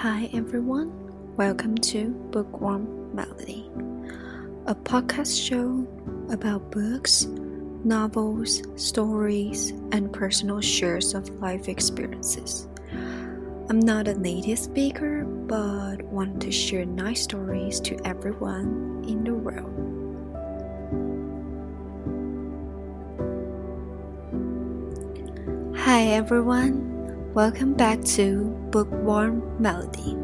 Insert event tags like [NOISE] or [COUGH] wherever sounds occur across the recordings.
Hi everyone, welcome to Bookworm Melody, a podcast show about books, novels, stories, and personal shares of life experiences. I'm not a native speaker, but want to share nice stories to everyone in the world. Hi everyone, welcome back to Bookworm Melody.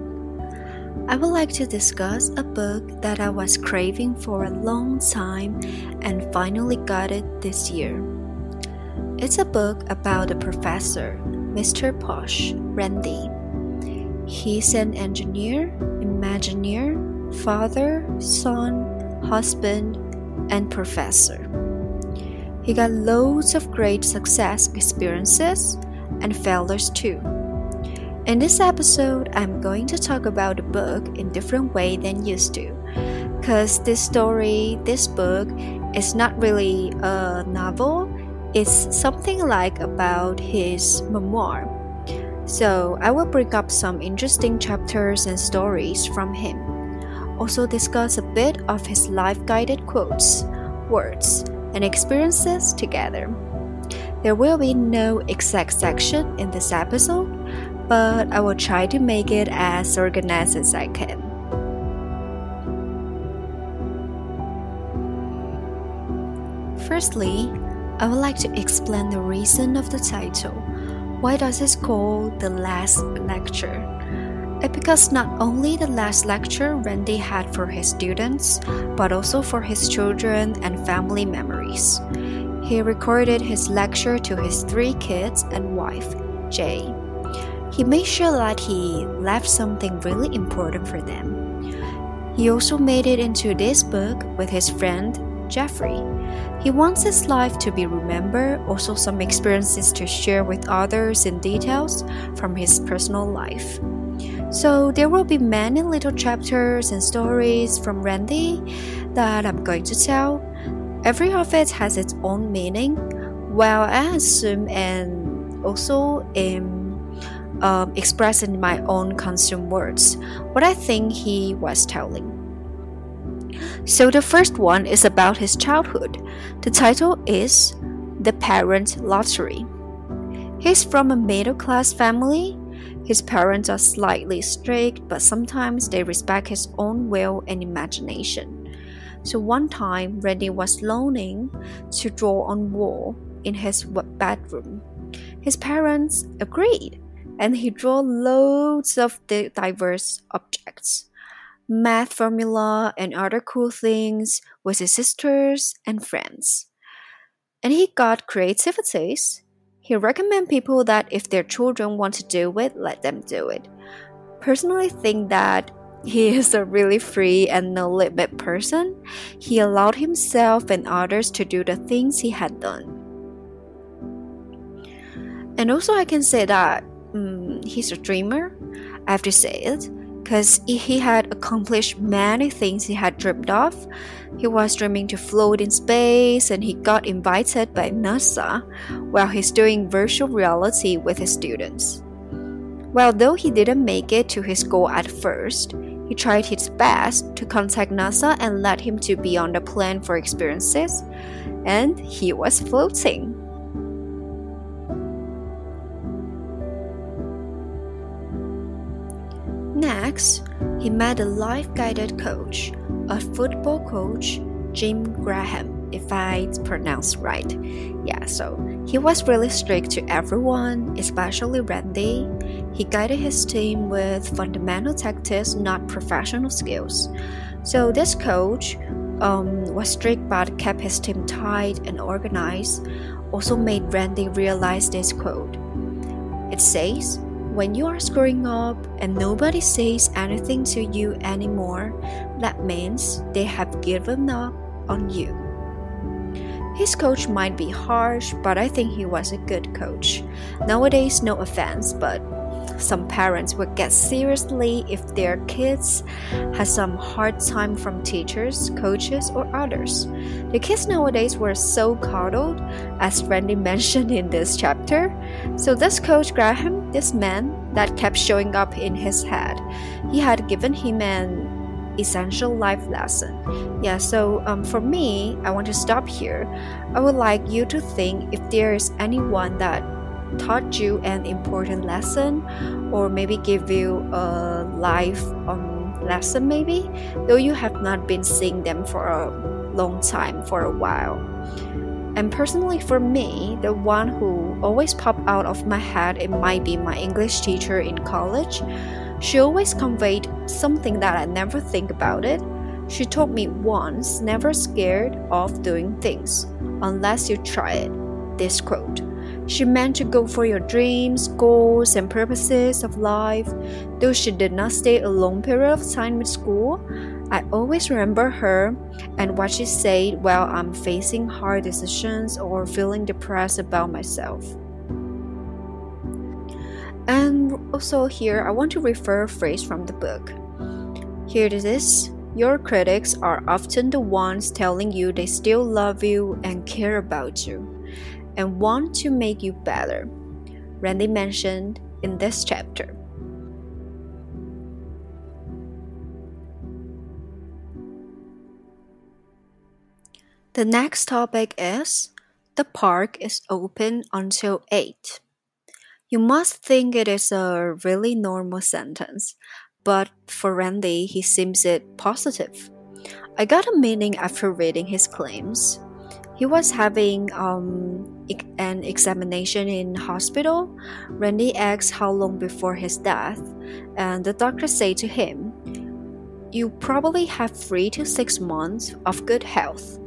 I would like to discuss a book that I was craving for a long time and finally got it this year. It's a book about a professor, Mr. Pausch, Randy. He's an engineer, imagineer, father, son, husband, and professor. He got loads of great success experiences and failures too. In this episode, I'm going to talk about the book in different way than used to. Cause this story, this book is not really a novel, it's something like about his memoir. So I will bring up some interesting chapters and stories from him. Also discuss a bit of his life guided quotes, words, and experiences together. There will be no exact section in this episode, but I will try to make it as organized as I can. Firstly, I would like to explain the reason of the title. Why does it call the last lecture? It because not only the last lecture Randy had for his students, but also for his children and family memories. He recorded his lecture to his three kids and wife, Jai. He made sure that he left something really important for them. He also made it into this book with his friend, Jeffrey. He wants his life to be remembered, also some experiences to share with others in details from his personal life. So there will be many little chapters and stories from Randy that I'm going to tell. Every of it has its own meaning. Well, I assume and also um, expressed in my own consumed words what I think he was telling. So the first one is about his childhood. The title is The Parent Lottery. He's from a middle class family his parents are slightly strict, but sometimes they respect his own will and imagination. So one time, Randy was learning to draw on wall in his bedroom. His parents agreed, and he drew loads of diverse objects, math formula, and other cool things with his sisters and friends. And he got creativities he recommend people that if their children want to do it, let them do it. Personally think that he is a really free and no limit person. He allowed himself and others to do the things he had done. And also I can say that um, he's a dreamer. I have to say it because he had accomplished many things he had dreamed of. He was dreaming to float in space and he got invited by NASA while he's doing virtual reality with his students. Well, though he didn't make it to his goal at first, he tried his best to contact NASA and let him to be on the plane for experiences, and he was floating. Next, he met a life guided coach, a football coach, Jim Graham, if I pronounce right. Yeah, so he was really strict to everyone, especially Randy. He guided his team with fundamental tactics, not professional skills. So this coach um, was strict but kept his team tight and organized. Also made Randy realize this quote. It says, when you are screwing up and nobody says anything to you anymore, that means they have given up on you. His coach might be harsh, but I think he was a good coach. Nowadays, no offense, but some parents would get seriously if their kids had some hard time from teachers, coaches, or others. The kids nowadays were so coddled, as Randy [LAUGHS] mentioned in this chapter. So this coach Graham this man that kept showing up in his head. He had given him an essential life lesson. Yeah, so um, for me, I want to stop here. I would like you to think if there is anyone that taught you an important lesson or maybe give you a life um, lesson maybe though you have not been seeing them for a long time for a while. And personally for me the one who always pop out of my head it might be my english teacher in college. She always conveyed something that i never think about it. She told me once never scared of doing things unless you try it this quote she meant to go for your dreams, goals, and purposes of life. Though she did not stay a long period of time at school, I always remember her and what she said while I'm facing hard decisions or feeling depressed about myself. And also, here I want to refer a phrase from the book. Here it is Your critics are often the ones telling you they still love you and care about you and want to make you better. Randy mentioned in this chapter. The next topic is the park is open until 8. You must think it is a really normal sentence, but for Randy, he seems it positive. I got a meaning after reading his claims. He was having um, an examination in hospital. Randy asked how long before his death, and the doctor said to him, "You probably have three to six months of good health."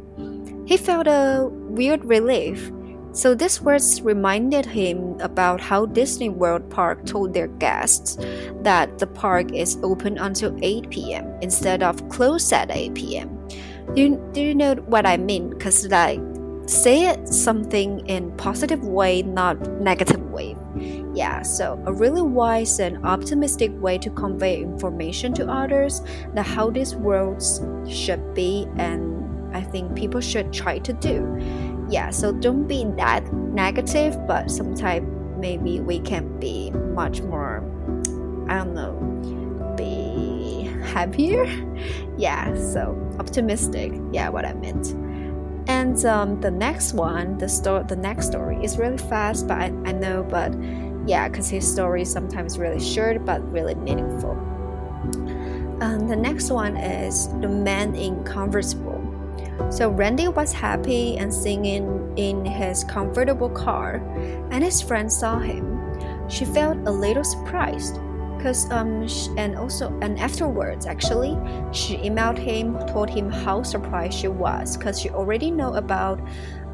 He felt a weird relief. So these words reminded him about how Disney World Park told their guests that the park is open until 8 p.m. instead of closed at 8 p.m. Do you, do you know what I mean? Because like say it something in positive way, not negative way. Yeah, so a really wise and optimistic way to convey information to others that how these worlds should be and I think people should try to do. Yeah, so don't be that negative, but sometimes maybe we can be much more I don't know be happier. [LAUGHS] Yeah, so optimistic. Yeah, what I meant. And um, the next one, the story, the next story is really fast, but I, I know, but yeah, because his story is sometimes really short but really meaningful. Um, the next one is the man in convertible. So Randy was happy and singing in his comfortable car, and his friend saw him. She felt a little surprised Cause um and also and afterwards actually she emailed him told him how surprised she was because she already know about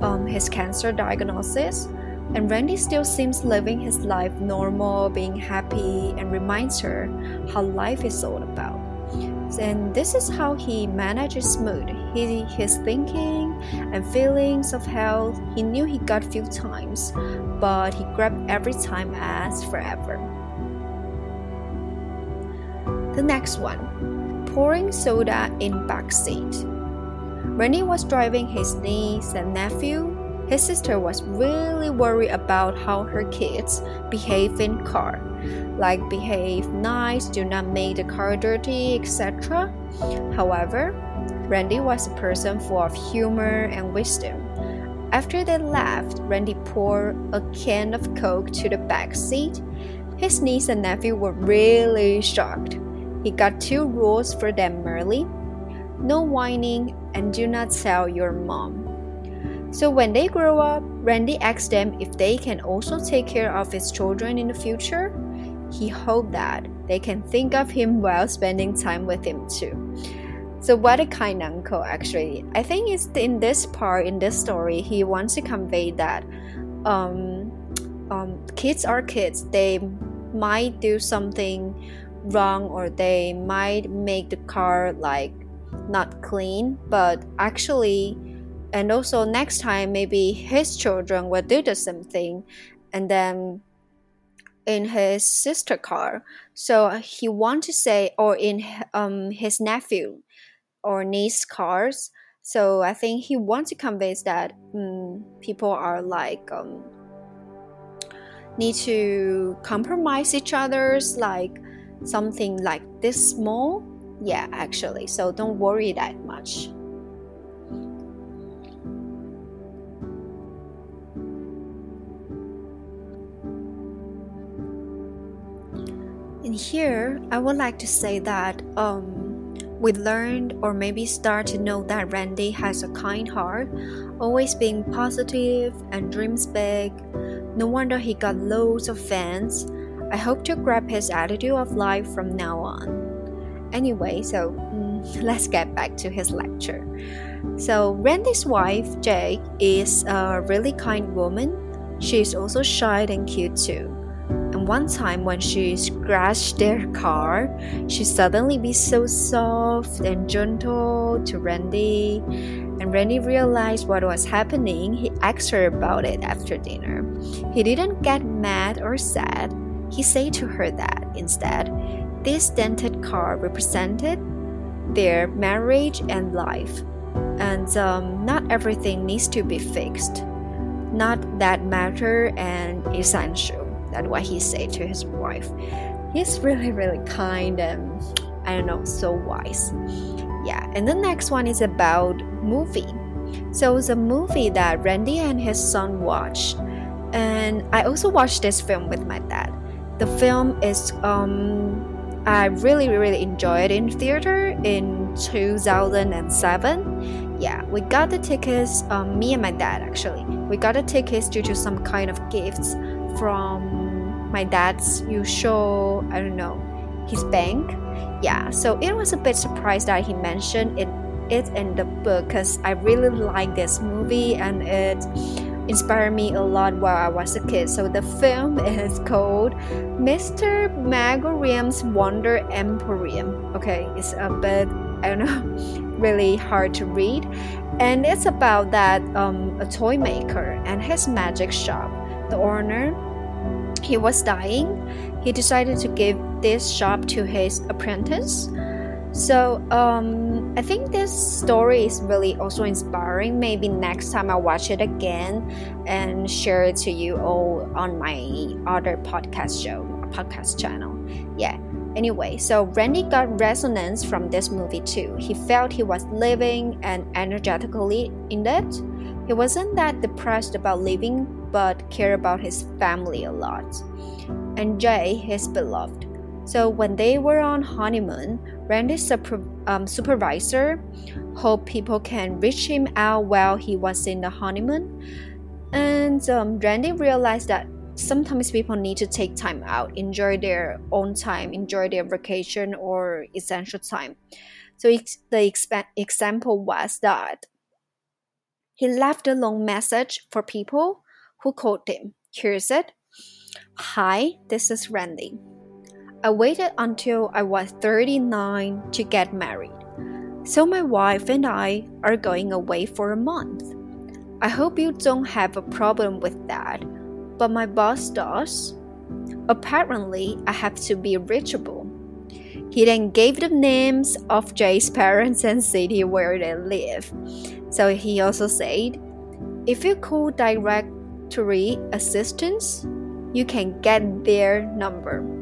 um, his cancer diagnosis. And Randy still seems living his life normal being happy and reminds her how life is all about. And this is how he manages mood. He, his thinking and feelings of health. He knew he got few times but he grabbed every time as forever the next one pouring soda in back seat. Randy was driving his niece and nephew. His sister was really worried about how her kids behave in car, like behave nice, do not make the car dirty, etc. However, Randy was a person full of humor and wisdom. After they left, Randy poured a can of Coke to the back seat. His niece and nephew were really shocked. He got two rules for them merely no whining and do not tell your mom. So when they grow up, Randy asked them if they can also take care of his children in the future. He hoped that they can think of him while spending time with him too. So what a kind uncle actually. I think it's in this part in this story he wants to convey that um, um, kids are kids. They might do something wrong or they might make the car like not clean but actually and also next time maybe his children will do the same thing and then in his sister car. So he want to say or in um, his nephew or niece cars. So i think he wants to convey that um, people are like um, need to compromise each other's like something like this small yeah actually so don't worry that much and here i would like to say that um we learned or maybe start to know that Randy has a kind heart, always being positive and dreams big. No wonder he got loads of fans. I hope to grab his attitude of life from now on. Anyway, so mm, [LAUGHS] let's get back to his lecture. So, Randy's wife, Jai, is a really kind woman. She's also shy and cute too. And one time when she scratched their car, she suddenly be so soft and gentle to Randy. And Randy realized what was happening. He asked her about it after dinner. He didn't get mad or sad. He said to her that instead, this dented car represented their marriage and life. And um, not everything needs to be fixed. Not that matter and essential. That's what he said to his wife. He's really, really kind and I don't know, so wise. Yeah, and the next one is about movie. So it's a movie that Randy and his son watched, and I also watched this film with my dad. The film is um, I really really enjoyed in theater in 2007. Yeah, we got the tickets. Um, me and my dad actually, we got the tickets due to some kind of gifts from my dad's usual, I don't know, his bank. Yeah, so it was a bit surprised that he mentioned it it in the book because I really like this movie and it inspired me a lot while I was a kid. So the film [LAUGHS] is called Mr. Magorium's Wonder Emporium. Okay, it's a bit I don't know, [LAUGHS] really hard to read, and it's about that um, a toy maker and his magic shop. The owner he was dying, he decided to give this shop to his apprentice. So um, I think this story is really also inspiring. Maybe next time I watch it again and share it to you all on my other podcast show, podcast channel. Yeah. Anyway, so Randy got resonance from this movie too. He felt he was living and energetically in it. He wasn't that depressed about living but cared about his family a lot, and Jai, his beloved. So when they were on honeymoon, Randy's super, um, supervisor hoped people can reach him out while he was in the honeymoon. And um, Randy realized that sometimes people need to take time out, enjoy their own time, enjoy their vacation or essential time. So the example was that he left a long message for people who called him. Here's it Hi, this is Randy. I waited until I was 39 to get married. So my wife and I are going away for a month. I hope you don't have a problem with that, but my boss does. Apparently, I have to be reachable. He then gave the names of Jai's parents and city where they live. So he also said, if you call directory assistance, you can get their number.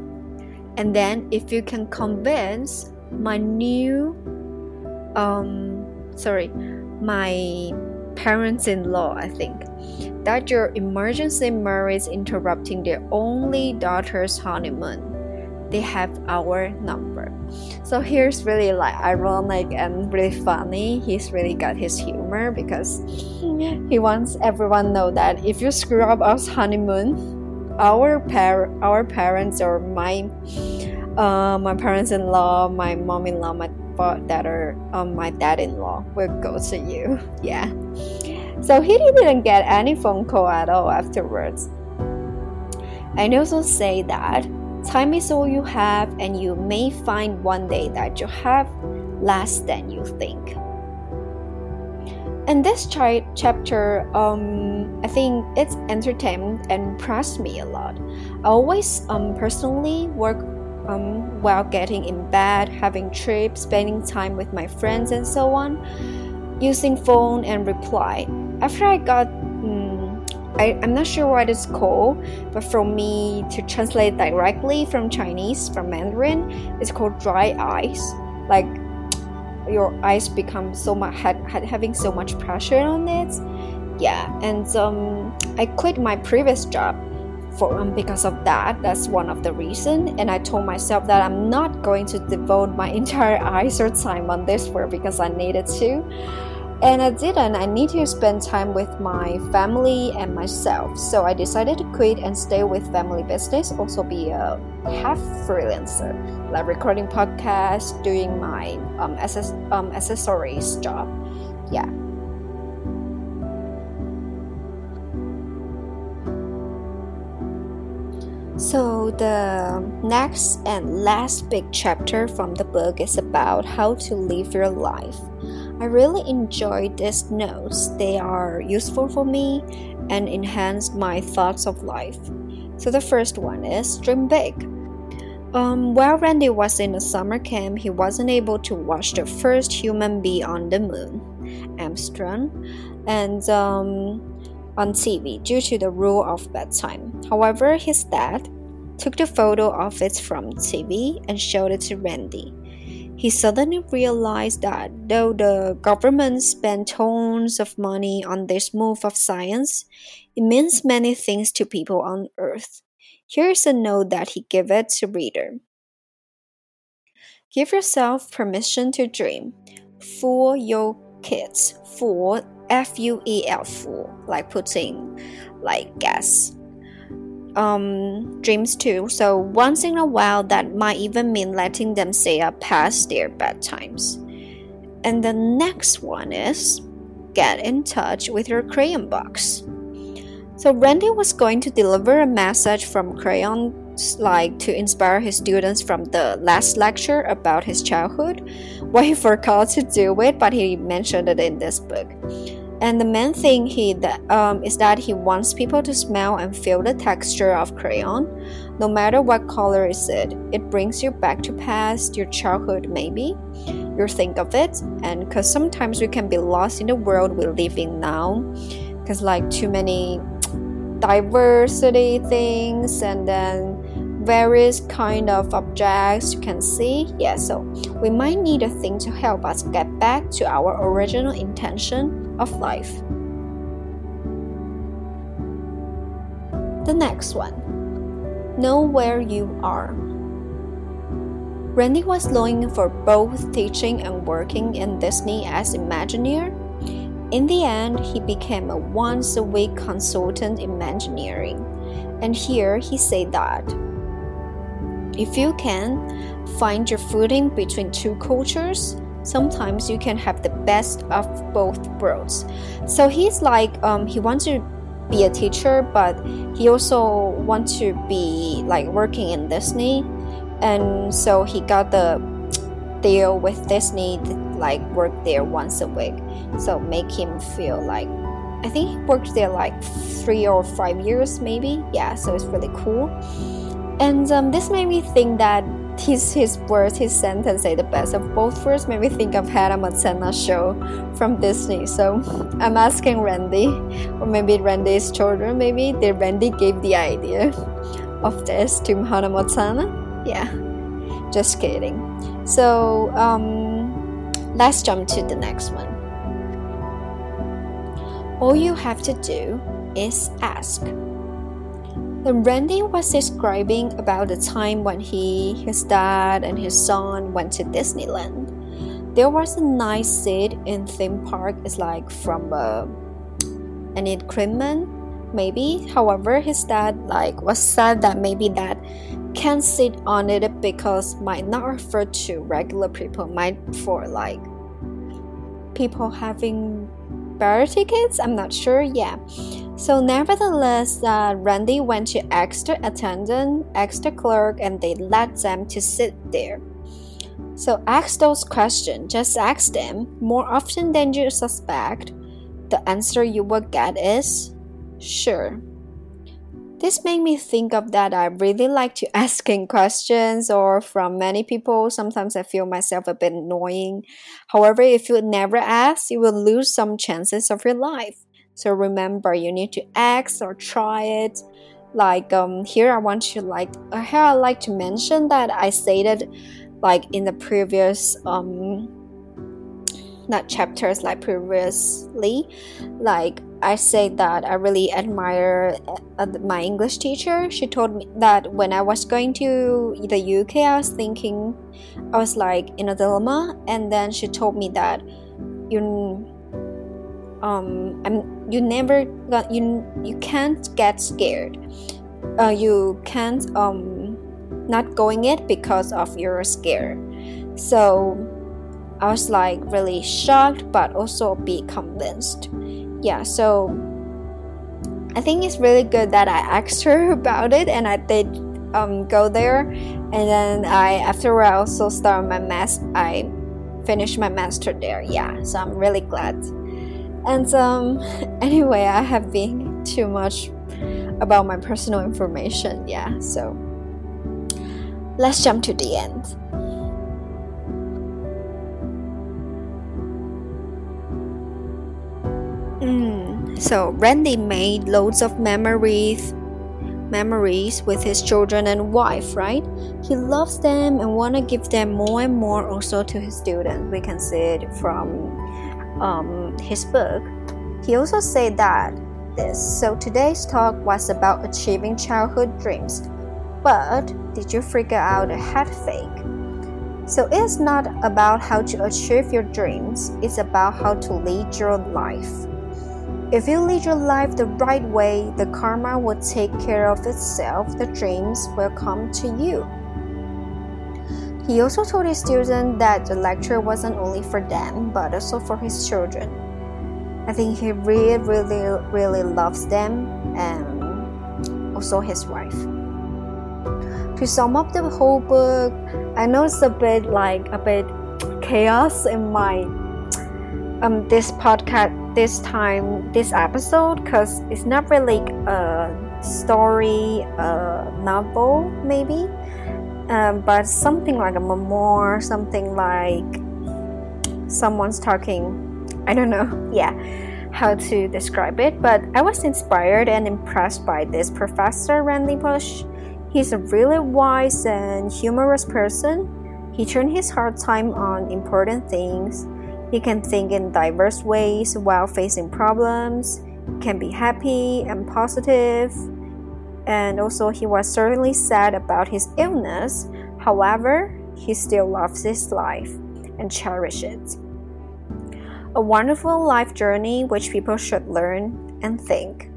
And then if you can convince my new um sorry, my parents-in-law, I think, that your emergency marriage interrupting their only daughter's honeymoon they have our number. So here's really like ironic and really funny. He's really got his humor because he wants everyone know that if you screw up our honeymoon, our par our parents or my uh, my parents-in-law, my mom-in-law, my or um, my dad-in-law will go to you. [LAUGHS] Yeah. So he didn't get any phone call at all afterwards. And also say that Time is all you have, and you may find one day that you have less than you think. And this ch- chapter, um, I think it's entertained and impressed me a lot. I always um, personally work um, while getting in bed, having trips, spending time with my friends, and so on, using phone and reply. After I got I, I'm not sure what it's called, but for me to translate directly from Chinese, from Mandarin, it's called dry ice. Like your eyes become so much had, had having so much pressure on it. Yeah, and um, I quit my previous job for um, because of that. That's one of the reason. And I told myself that I'm not going to devote my [LAUGHS] entire eyes or time on this work because I needed to and I didn't. I need to spend time with my family and myself. So I decided to quit and stay with family business, also be a half freelancer, like recording podcasts, doing my um, um, accessories job. Yeah. So, the next and last big chapter from the book is about how to live your life. I really enjoy these notes. They are useful for me and enhance my thoughts of life. So the first one is dream big. Um, while Randy was in a summer camp, he wasn't able to watch the first human being on the moon, Armstrong, and um, on TV due to the rule of bedtime. However, his dad took the photo of it from TV and showed it to Randy. He suddenly realized that though the government spent tons of money on this move of science, it means many things to people on Earth. Here's a note that he gave it to reader. Give yourself permission to dream. Fool your kids. Fool, F-U-E-L, fool, like putting like gas um, dreams too. So once in a while, that might even mean letting them stay up past their bedtimes. And the next one is get in touch with your crayon box. So Randy was going to deliver a message from crayons like to inspire his students from the last lecture about his childhood. Well, he forgot to do it, but he mentioned it in this book. And the main thing he um, is that he wants people to smell and feel the texture of crayon, no matter what color is it. It brings you back to past, your childhood maybe. You think of it, and because sometimes we can be lost in the world we live in now, because like too many diversity things, and then various kind of objects you can see. Yeah so we might need a thing to help us get back to our original intention of life. The next one. Know where you are. Randy was longing for both teaching and working in disney as imagineer. In the end he became a once a week consultant in imagineering. And here he said that if you can find your footing between two cultures, sometimes you can have the best of both worlds. So he's like, um, he wants to be a teacher, but he also wants to be like working in Disney, and so he got the deal with Disney to like work there once a week. So make him feel like I think he worked there like three or five years, maybe. Yeah, so it's really cool. And um, this made me think that his his words, his sentence say the best of both worlds made me think of Hannah Montana show from Disney. So I'm asking Randy, or maybe Randy's children, maybe did Randy gave the idea of this to Hannah Montana? Yeah, just kidding. So um, let's jump to the next one. All you have to do is ask. Then Randy was describing about the time when he, his dad, and his son went to Disneyland. There was a nice seat in theme park. It's like from uh, an increment, maybe. However, his dad like was sad that maybe that can't sit on it because might not refer to regular people, might for like people having better tickets. I'm not sure. Yeah. So, nevertheless, uh, Randy went to the attendant, the clerk, and they let them to sit there. So, ask those questions. Just ask them more often than you suspect. The answer you will get is sure. This made me think of that I really like to [LAUGHS] asking questions or from many people. Sometimes I feel myself a bit annoying. However, if you never ask, you will lose some chances of your life. So remember, you need to ask or try it. Like um, here, I want to like uh, here I like to mention that I stated like in the previous um not chapters like previously. Like i said that i really admire uh, my english teacher. She told me that when i was going to the uk i was thinking i was like in a dilemma. And then she told me that you um i'm you never you you can't get scared uh, you can't um not going it because of your scare. so I was like really shocked, but also be convinced. Yeah, so I think it's really good that I asked her [LAUGHS] about it, and I did um, go there. And then I, after I also started my math, I finished my master there. Yeah, so I'm really glad. And um, [LAUGHS] anyway, I have been too much about my personal information. Yeah, so let's jump to the end. Mm, so Randy made loads of memories memories with his children and wife, right? He loves them and want to give them more and more also to his students. We can see it from um, his book. He also said that this. So today's talk was about achieving childhood dreams. But did you figure out a head fake? So it's not about how to achieve your dreams, it's about how to lead your life. If you lead your life the right way, the karma will take care of itself, the dreams will come to you. He also told his students that the lecture wasn't only for them, but also for his children. I think he really, really, really loves them and also his wife. To sum up the whole book, I know it's a bit like a bit chaos in my um this podcast this time this episode because it's not really a story a novel maybe um, but something like a memoir something like someone's talking i don't know [LAUGHS] yeah how to describe it. But i was inspired and impressed by this professor randy Pausch. He's a really wise and humorous person. He turned his hard time on important things. He can think in diverse ways while facing problems, can be happy and positive, and also he was certainly sad about his illness. However, he still loves his life and cherishes it. A wonderful life journey which people should learn and think.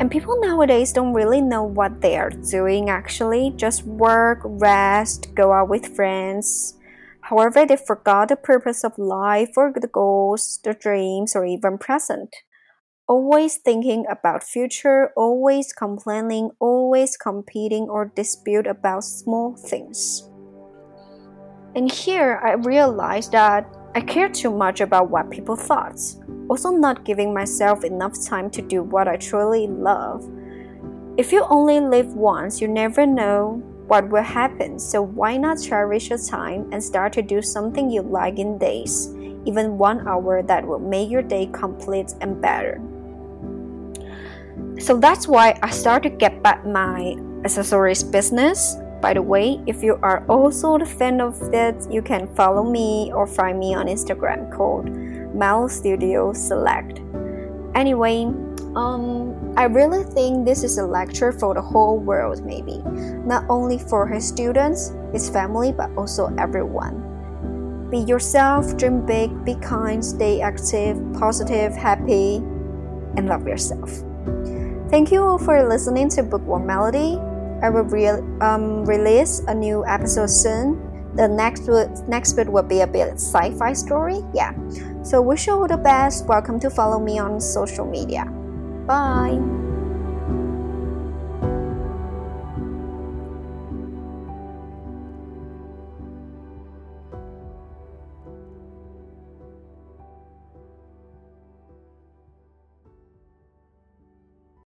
And people nowadays don't really know what they are doing actually, just work, rest, go out with friends, However, they forgot the purpose of life or the goals, the dreams, or even present. Always thinking about future, always complaining, always competing or dispute about small things. And here I realized that I care too much about what people thought, also not giving myself enough time to do what I truly love. If you only live once, you never know what will happen. So why not cherish your time and start to do something you like in days, even one hour that will make your day complete and better. So that's why I started to get back my accessories business. By the way, if you are also a fan of that, you can follow me or find me on Instagram called Mal Studio Select. Anyway, um, I really think this is a lecture for the whole world, maybe. Not only for his students, his family, but also everyone. Be yourself, dream big, be kind, stay active, positive, happy, and love yourself. Thank you all for listening to Bookworm Melody. I will re- um, release a new episode soon. The next next bit will be a bit sci-fi story. Yeah. So wish you all the best. Welcome to follow me on social media. Bye.